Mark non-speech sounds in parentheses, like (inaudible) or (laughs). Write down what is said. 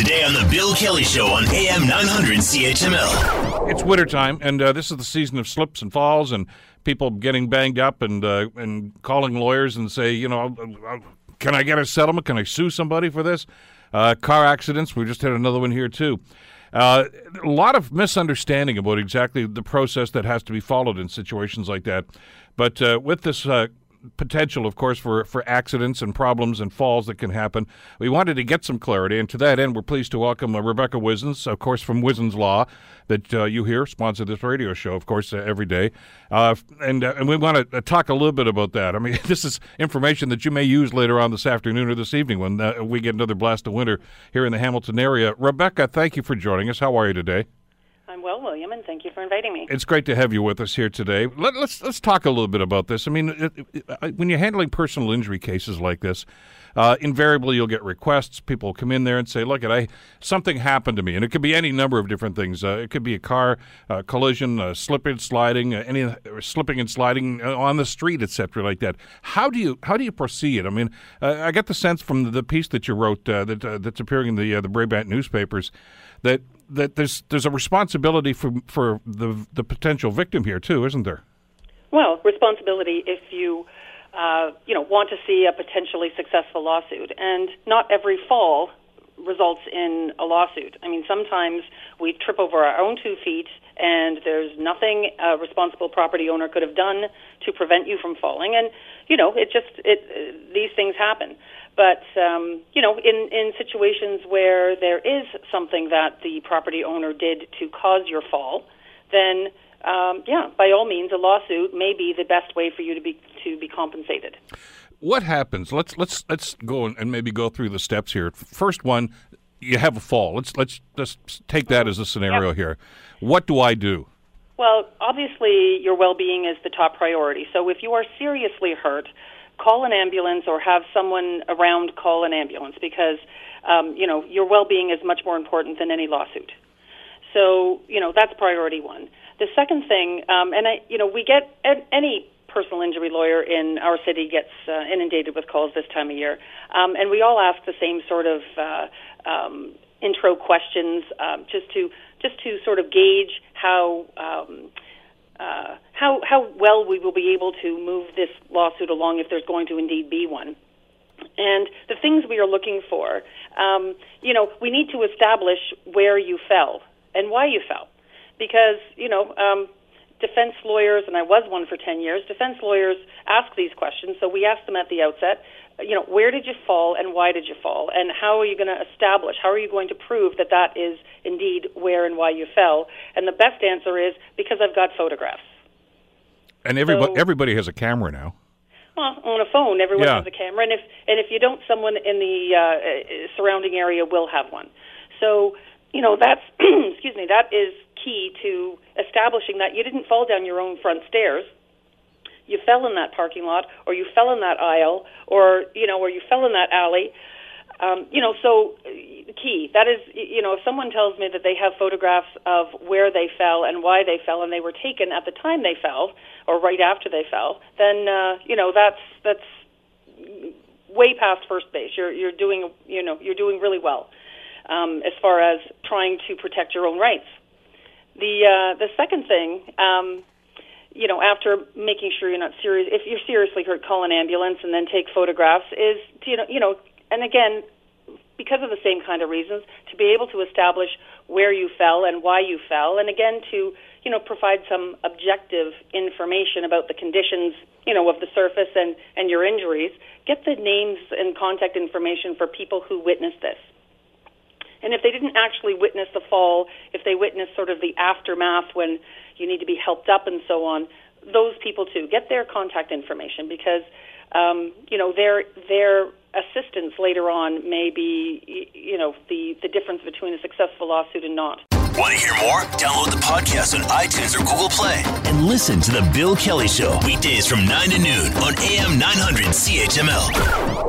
Today on The Bill Kelly Show on AM 900 CHML. It's wintertime, and uh, this is the season of slips and falls and people getting banged up and uh, and calling lawyers and say, you know, uh, can I get a settlement? Can I sue somebody for this? Uh, car accidents, we just had another one here too. Uh, a lot of misunderstanding about exactly the process that has to be followed in situations like that. But uh, with this potential, of course, for, for accidents and problems and falls that can happen. We wanted to get some clarity, and to that end, we're pleased to welcome uh, Rebecca Wizens, of course, from Wizens Law, that uh, you hear sponsor this radio show, of course, uh, every day. Uh, and uh, and we want to uh, talk a little bit about that. I mean, (laughs) this is information that you may use later on this afternoon or this evening when we get another blast of winter here in the Hamilton area. Rebecca, thank you for joining us. How are you today? Well, William, and thank you for inviting me. It's great to have you with us here today. Let, us let's, let's talk a little bit about this. I mean, it, it, when you're handling personal injury cases like this, uh, invariably you'll get requests. People come in there and say, "Look, I something happened to me," and it could be any number of different things. Uh, it could be a car uh, collision, uh, slipping, sliding, uh, any slipping and sliding uh, on the street, etc., like that. How do you how do you proceed? I mean, I get the sense from the piece that you wrote that that's appearing in the the Brabant newspapers that that there's there's a responsibility for for the the potential victim here too, isn't there? Well, responsibility if you uh, you know want to see a potentially successful lawsuit, and not every fall results in a lawsuit. I mean, sometimes we trip over our own two feet, and there's nothing a responsible property owner could have done to prevent you from falling, and you know it just it these things happen. But um, you know, in in situations where there is something that the property owner did to cause your fall, then um, yeah, by all means, a lawsuit may be the best way for you to be to be compensated. What happens? Let's let's let's go and maybe go through the steps here. First one, you have a fall. Let's let's just take that as a scenario yep. here. What do I do? Well, obviously, your well-being is the top priority. So if you are seriously hurt, call an ambulance or have someone around call an ambulance because um, you know your well-being is much more important than any lawsuit. So you know that's priority one. The second thing, um, and I, you know, we get any personal injury lawyer in our city gets uh, inundated with calls this time of year, um, and we all ask the same sort of uh, um, intro questions um, just to just to sort of gauge how. Um, uh, how how well we will be able to move this lawsuit along if there's going to indeed be one. And the things we are looking for, um, you know, we need to establish where you fell and why you fell, because you know. Um, defense lawyers, and I was one for 10 years, defense lawyers ask these questions. So we ask them at the outset, you know, where did you fall and why did you fall? And how are you going to establish, how are you going to prove that that is indeed where and why you fell? And the best answer is because I've got photographs. And everybody, so, everybody has a camera now. Well, on a phone, everyone yeah. has a camera, and if and if you don't, someone in the uh, surrounding area will have one. So, you know, that's (clears throat) excuse me, that is key to establishing that you didn't fall down your own front stairs. You fell in that parking lot or you fell in that aisle or you know or you fell in that alley. Um, you know so uh, key that is you know if someone tells me that they have photographs of where they fell and why they fell and they were taken at the time they fell or right after they fell then uh, you know that's that's way past first base. You're you're doing you know you're doing really well um, as far as trying to protect your own rights the uh, the second thing um, you know, after making sure you're not serious, if you're seriously hurt, call an ambulance and then take photographs. Is to, you know, you know, and again, because of the same kind of reasons, to be able to establish where you fell and why you fell, and again to you know provide some objective information about the conditions you know of the surface and and your injuries. Get the names and contact information for people who witnessed this. And if they didn't actually witness the fall, if they witnessed sort of the aftermath when you need to be helped up and so on, those people too get their contact information because um, you know their their assistance later on may be you know the the difference between a successful lawsuit and not. Want to hear more? Download the podcast on iTunes or Google Play and listen to the Bill Kelly Show weekdays from 9 to noon on AM 900 CHML.